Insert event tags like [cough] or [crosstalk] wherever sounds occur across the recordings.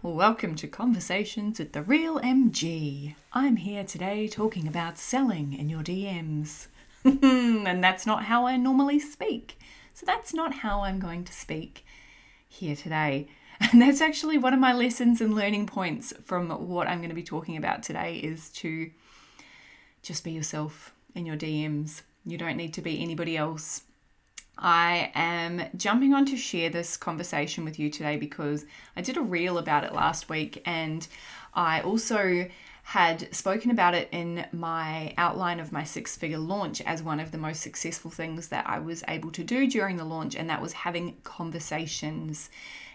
Welcome to Conversations with the Real MG. I'm here today talking about selling in your DMs. and that's not how I normally speak. So that's not how I'm going to speak here today. And that's actually one of my lessons and learning points from what I'm going to be talking about today is to just be yourself in your DMs. You don't need to be anybody else. I am jumping on to share this conversation with you today because I did a reel about it last week and I also had spoken about it in my outline of my six figure launch as one of the most successful things that I was able to do during the launch, and that was having conversations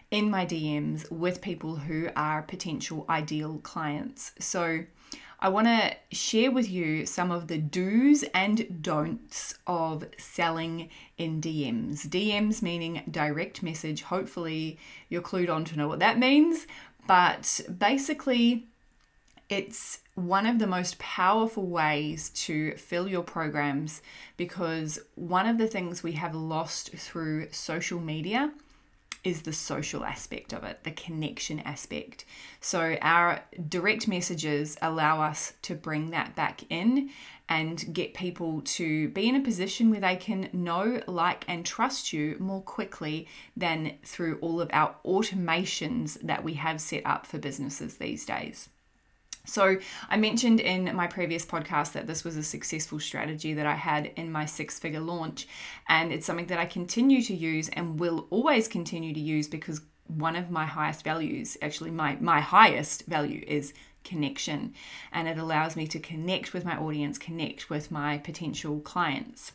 in my DMs with people who are potential ideal clients. So, I want to share with you some of the do's and don'ts of selling in DMs. DMs meaning direct message. Hopefully, you're clued on to know what that means. But basically, it's one of the most powerful ways to fill your programs because one of the things we have lost through social media is the social aspect of it, the connection aspect. So, our direct messages allow us to bring that back in and get people to be in a position where they can know, like, and trust you more quickly than through all of our automations that we have set up for businesses these days. So, I mentioned in my previous podcast that this was a successful strategy that I had in my six figure launch, and it's something that I continue to use and will always continue to use because one of my highest values, actually, my, my highest value is connection, and it allows me to connect with my audience, connect with my potential clients.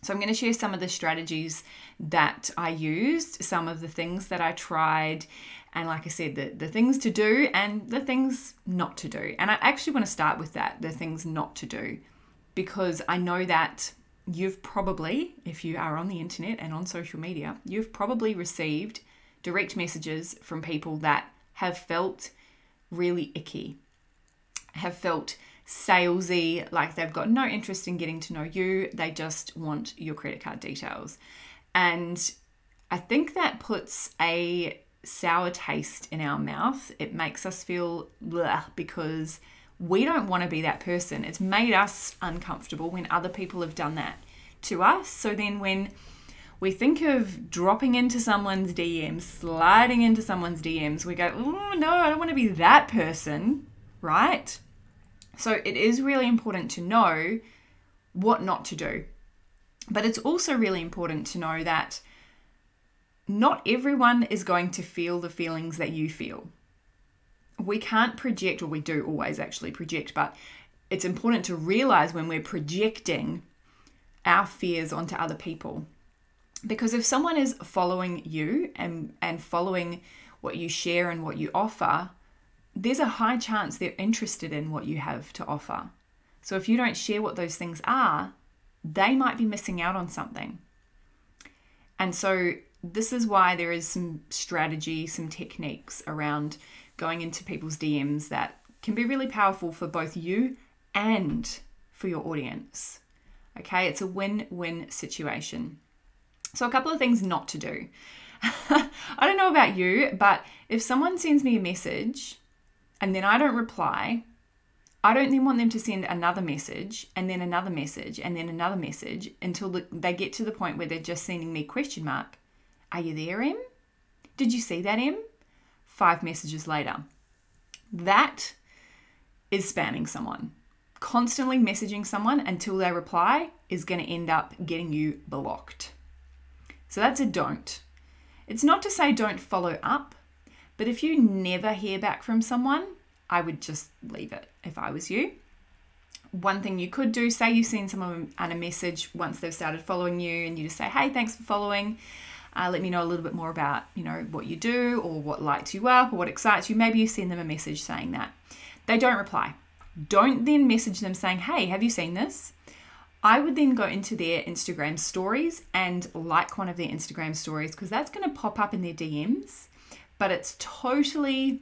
So, I'm going to share some of the strategies that I used, some of the things that I tried, and like I said, the, the things to do and the things not to do. And I actually want to start with that the things not to do, because I know that you've probably, if you are on the internet and on social media, you've probably received direct messages from people that have felt really icky, have felt salesy, like they've got no interest in getting to know you, they just want your credit card details. And I think that puts a sour taste in our mouth. It makes us feel bleh because we don't want to be that person. It's made us uncomfortable when other people have done that to us. So then when we think of dropping into someone's DMs, sliding into someone's DMs, we go, oh no, I don't want to be that person, right? So it is really important to know what not to do. But it's also really important to know that not everyone is going to feel the feelings that you feel. We can't project, or we do always actually project, but it's important to realize when we're projecting our fears onto other people. Because if someone is following you and, and following what you share and what you offer, there's a high chance they're interested in what you have to offer. So if you don't share what those things are, they might be missing out on something. And so this is why there is some strategy, some techniques around going into people's DMs that can be really powerful for both you and for your audience. Okay, it's a win win situation. So, a couple of things not to do. [laughs] I don't know about you, but if someone sends me a message and then I don't reply, I don't then want them to send another message and then another message and then another message until they get to the point where they're just sending me question mark are you there, Em? Did you see that, Em? Five messages later. That is spamming someone. Constantly messaging someone until they reply is going to end up getting you blocked. So that's a don't. It's not to say don't follow up, but if you never hear back from someone, I would just leave it if I was you. One thing you could do, say you've seen someone on a message once they've started following you, and you just say, Hey, thanks for following. Uh, let me know a little bit more about you know what you do or what lights you up or what excites you. Maybe you send them a message saying that. They don't reply. Don't then message them saying, "Hey, have you seen this?" I would then go into their Instagram stories and like one of their Instagram stories because that's going to pop up in their DMs, but it's totally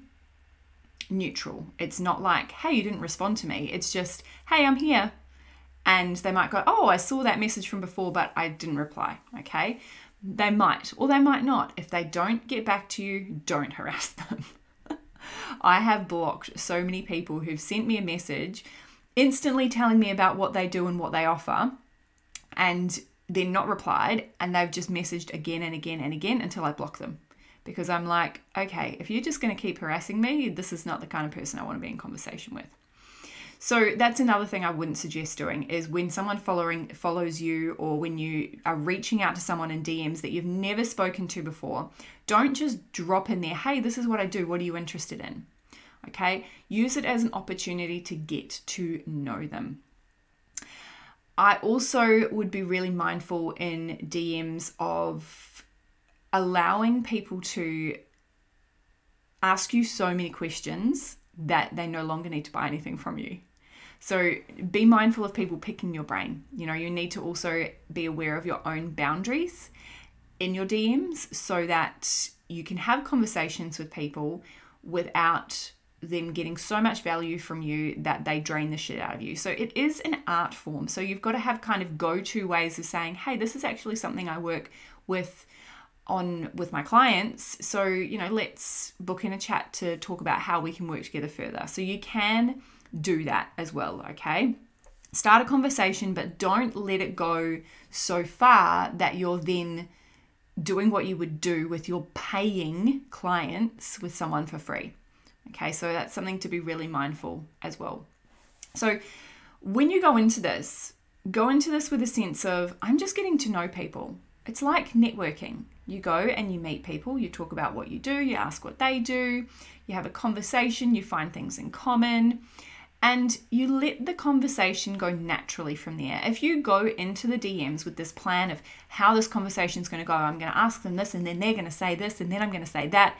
neutral. It's not like, hey, you didn't respond to me. It's just, hey, I'm here. And they might go, oh, I saw that message from before, but I didn't reply. Okay. They might, or they might not. If they don't get back to you, don't harass them. [laughs] I have blocked so many people who've sent me a message instantly telling me about what they do and what they offer, and then not replied, and they've just messaged again and again and again until I block them. Because I'm like, okay, if you're just going to keep harassing me, this is not the kind of person I want to be in conversation with. So that's another thing I wouldn't suggest doing is when someone following follows you or when you are reaching out to someone in DMs that you've never spoken to before, don't just drop in there, "Hey, this is what I do. What are you interested in?" Okay? Use it as an opportunity to get to know them. I also would be really mindful in DMs of allowing people to ask you so many questions that they no longer need to buy anything from you. So be mindful of people picking your brain. You know, you need to also be aware of your own boundaries in your DMs so that you can have conversations with people without them getting so much value from you that they drain the shit out of you. So it is an art form. So you've got to have kind of go-to ways of saying, "Hey, this is actually something I work with on with my clients. So, you know, let's book in a chat to talk about how we can work together further." So you can do that as well, okay? Start a conversation, but don't let it go so far that you're then doing what you would do with your paying clients with someone for free. Okay, so that's something to be really mindful as well. So when you go into this, go into this with a sense of I'm just getting to know people. It's like networking. You go and you meet people, you talk about what you do, you ask what they do, you have a conversation, you find things in common and you let the conversation go naturally from there. If you go into the DMs with this plan of how this conversation is going to go, I'm going to ask them this, and then they're going to say this, and then I'm going to say that.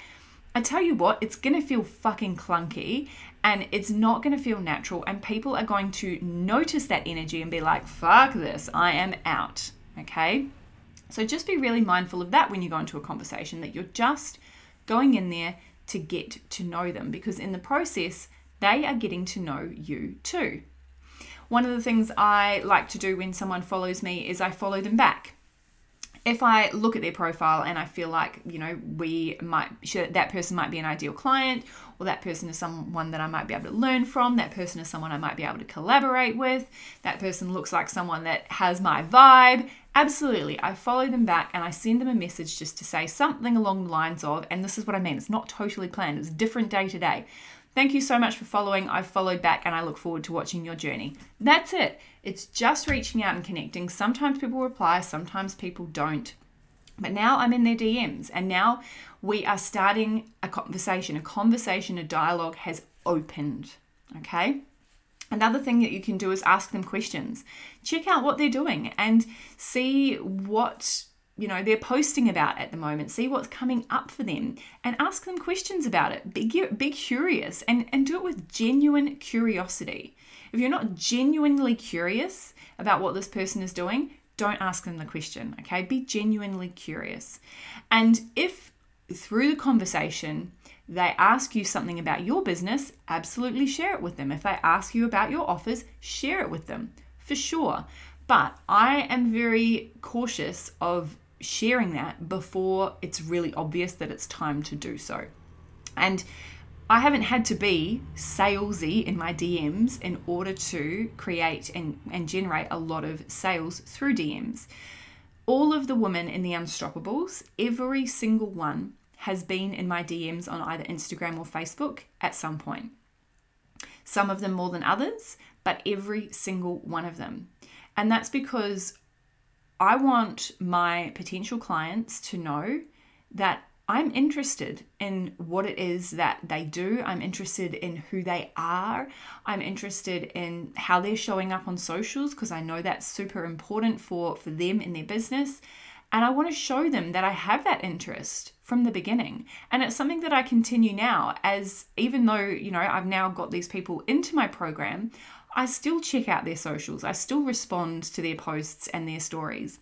I tell you what, it's going to feel fucking clunky and it's not going to feel natural, and people are going to notice that energy and be like, fuck this, I am out. Okay? So just be really mindful of that when you go into a conversation, that you're just going in there to get to know them because in the process, they are getting to know you too. One of the things I like to do when someone follows me is I follow them back. If I look at their profile and I feel like, you know, we might, that person might be an ideal client, or that person is someone that I might be able to learn from, that person is someone I might be able to collaborate with, that person looks like someone that has my vibe, absolutely, I follow them back and I send them a message just to say something along the lines of, and this is what I mean, it's not totally planned, it's different day to day. Thank you so much for following. I've followed back and I look forward to watching your journey. That's it. It's just reaching out and connecting. Sometimes people reply, sometimes people don't. But now I'm in their DMs and now we are starting a conversation. A conversation, a dialogue has opened. Okay? Another thing that you can do is ask them questions. Check out what they're doing and see what you know they're posting about at the moment see what's coming up for them and ask them questions about it. Be, be curious and, and do it with genuine curiosity. If you're not genuinely curious about what this person is doing don't ask them the question okay? Be genuinely curious. And if through the conversation they ask you something about your business absolutely share it with them. If they ask you about your offers share it with them for sure. But I am very cautious of sharing that before it's really obvious that it's time to do so. And I haven't had to be salesy in my DMs in order to create and, and generate a lot of sales through DMs. All of the women in the Unstoppables, every single one, has been in my DMs on either Instagram or Facebook at some point. Some of them more than others, but every single one of them. And that's because I want my potential clients to know that I'm interested in what it is that they do. I'm interested in who they are. I'm interested in how they're showing up on socials because I know that's super important for, for them in their business. And I want to show them that I have that interest from the beginning. And it's something that I continue now as even though, you know, I've now got these people into my program, I still check out their socials. I still respond to their posts and their stories.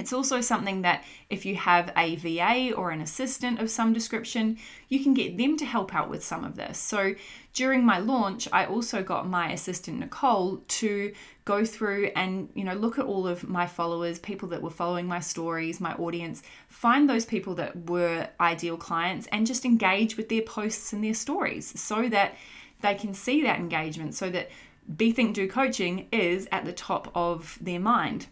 It's also something that if you have a VA or an assistant of some description, you can get them to help out with some of this. So during my launch, I also got my assistant Nicole to go through and you know look at all of my followers, people that were following my stories, my audience, find those people that were ideal clients and just engage with their posts and their stories so that they can see that engagement so that Be Think Do coaching is at the top of their mind.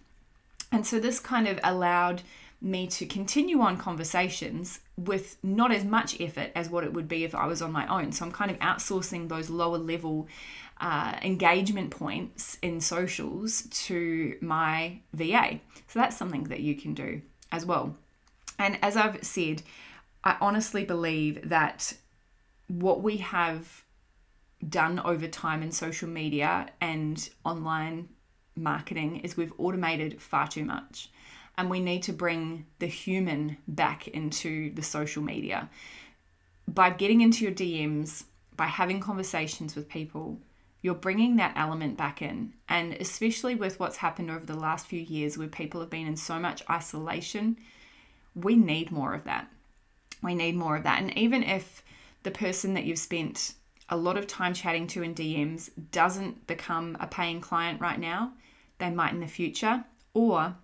And so this kind of allowed me to continue on conversations with not as much effort as what it would be if I was on my own. So I'm kind of outsourcing those lower level uh, engagement points in socials to my VA. So that's something that you can do as well. And as I've said, I honestly believe that what we have done over time in social media and online marketing is we've automated far too much. And we need to bring the human back into the social media. By getting into your DMs, by having conversations with people, you're bringing that element back in. And especially with what's happened over the last few years where people have been in so much isolation, we need more of that. We need more of that. And even if the person that you've spent a lot of time chatting to in DMs doesn't become a paying client right now, they might in the future, or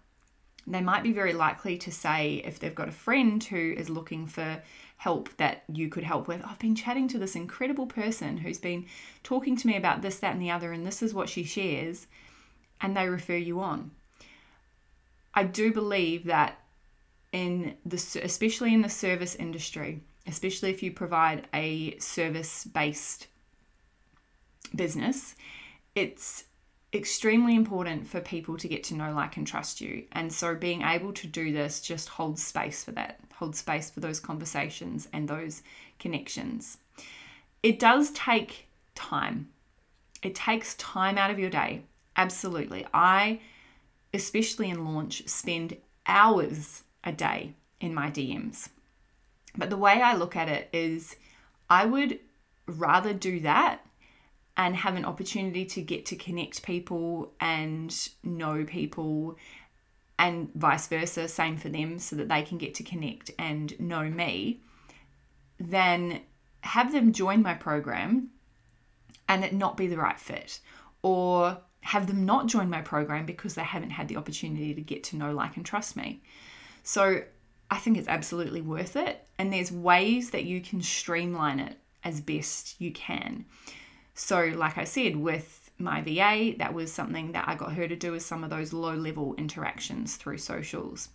they might be very likely to say if they've got a friend who is looking for help that you could help with. I've been chatting to this incredible person who's been talking to me about this, that, and the other, and this is what she shares, and they refer you on. I do believe that in the especially in the service industry, especially if you provide a service based business, it's extremely important for people to get to know, like, and trust you. And so being able to do this just holds space for that, holds space for those conversations and those connections. It does take time. It takes time out of your day. Absolutely. I, especially in launch, spend hours a day in my DMs. But the way I look at it is I would rather do that and have an opportunity to get to connect people and know people and vice versa same for them so that they can get to connect and know me then have them join my program and it not be the right fit or have them not join my program because they haven't had the opportunity to get to know like and trust me. So i think it's absolutely worth it and there's ways that you can streamline it as best you can so, like I said, with my VA, that was something that I got her to do with some of those low level interactions through socials.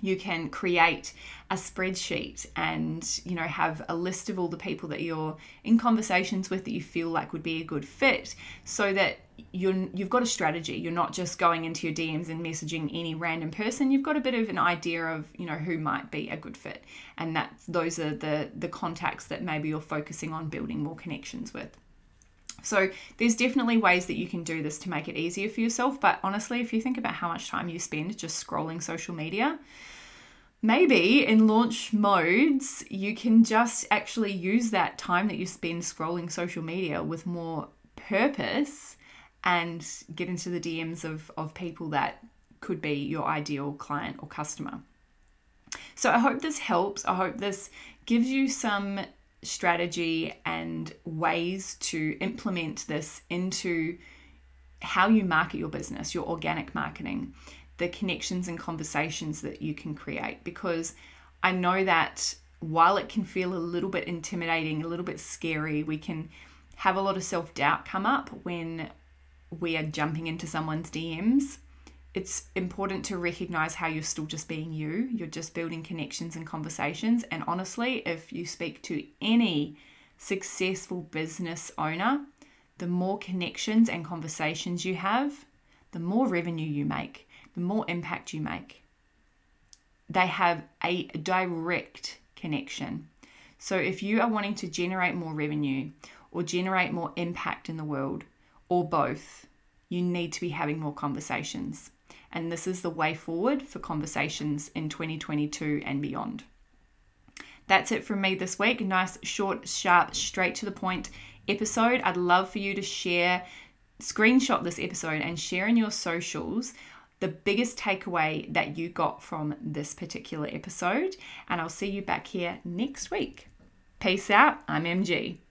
You can create a spreadsheet and you know have a list of all the people that you're in conversations with that you feel like would be a good fit so that you're you've got a strategy. You're not just going into your DMs and messaging any random person. You've got a bit of an idea of you know who might be a good fit. And that those are the the contacts that maybe you're focusing on building more connections with. So there's definitely ways that you can do this to make it easier for yourself. But honestly, if you think about how much time you spend just scrolling social media, maybe in launch modes, you can just actually use that time that you spend scrolling social media with more purpose and get into the DMs of, of people that could be your ideal client or customer. So I hope this helps. I hope this gives you some strategy and ways to implement this into how you market your business, your organic marketing, the connections and conversations that you can create. Because I know that while it can feel a little bit intimidating, a little bit scary, we can have a lot of self doubt come up when we are jumping into someone's DMs it's important to recognize how you're still just being you. You're just building connections and conversations. And honestly, if you speak to any successful business owner, the more connections and conversations you have, the more revenue you make, the more impact you make. They have a direct connection. So if you are wanting to generate more revenue or generate more impact in the world, or both, you need to be having more conversations and this is the way forward for conversations in 2022 and beyond. That's it from me this week. Nice, short, sharp, straight to the point episode. I'd love for you to share, screenshot this episode and share in your socials the biggest takeaway that you got from this particular episode. And I'll see you back here next week. Peace out. I'm MG.